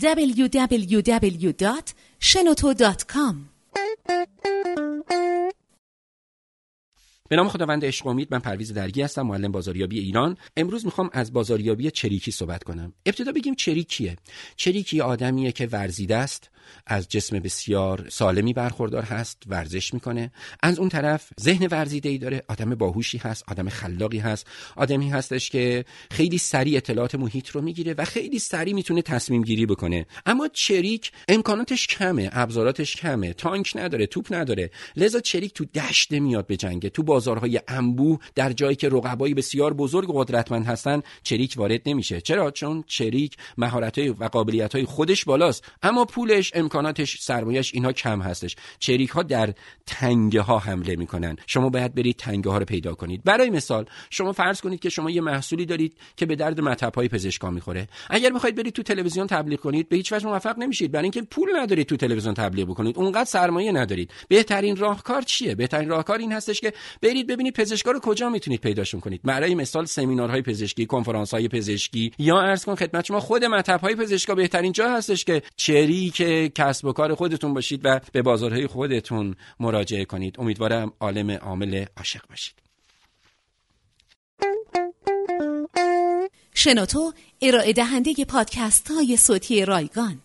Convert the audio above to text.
www.shenoto.com به نام خداوند عشق امید من پرویز درگی هستم معلم بازاریابی ایران. امروز می‌خوام از بازاریابی چریکی صحبت کنم. ابتدا بگیم چریک کیه چریک یه آدمیه که ورزیده است. از جسم بسیار سالمی برخوردار هست ورزش می‌کنه. از اون طرف ذهن ورزیده ای داره. آدم باهوشی هست آدم خلاقی هست. آدمی هستش که خیلی سریع اطلاعات محیط رو می‌گیره و خیلی سریع می‌تونه تصمیم گیری بکنه. اما چریک امکاناتش کمه ابزاراتش کمه. تانک نداره توپ نداره. لذا چریک تو دشته میاد به جنگه تو بازارهای انبوه در جایی که رقبایی بسیار بزرگ و قدرتمند هستن چریک وارد نمیشه. چرا؟ چون چریک مهارت‌های و قابلیت‌های خودش بالاست. اما پولش امکاناتش سرمایش اینها کم هستش. چریک ها در تنگه ها حمله می‌کنن. شما باید برید تنگه ها رو پیدا کنید. برای مثال شما فرض کنید که شما یه محصولی دارید که به درد مطب های پزشکا می‌خوره. اگر بخواید برید تو تلویزیون تبلیغ کنید به هیچ وجه موفق نمیشید. برای اینکه پول ندارید تو تلویزیون تبلیغ بکنید. اونقدر سرمایه ندارید. بهترین راهکار چیه؟ بهترین راهکار این هستش که برید ببینید پزشکا رو کجا می‌تونید پیداشون کنید. برای مثال سمینارهای پزشکی کنفرانس های پزشکی یا عرض کن خدمت شما خود مطب های پزشکا بهترین جا هستش که چریک کسب و کار خودتون باشید و به بازارهای خودتون مراجعه کنید. امیدوارم عالم عامل عاشق باشید. شنوتو ارائه دهنده پادکست های صوتی رایگان.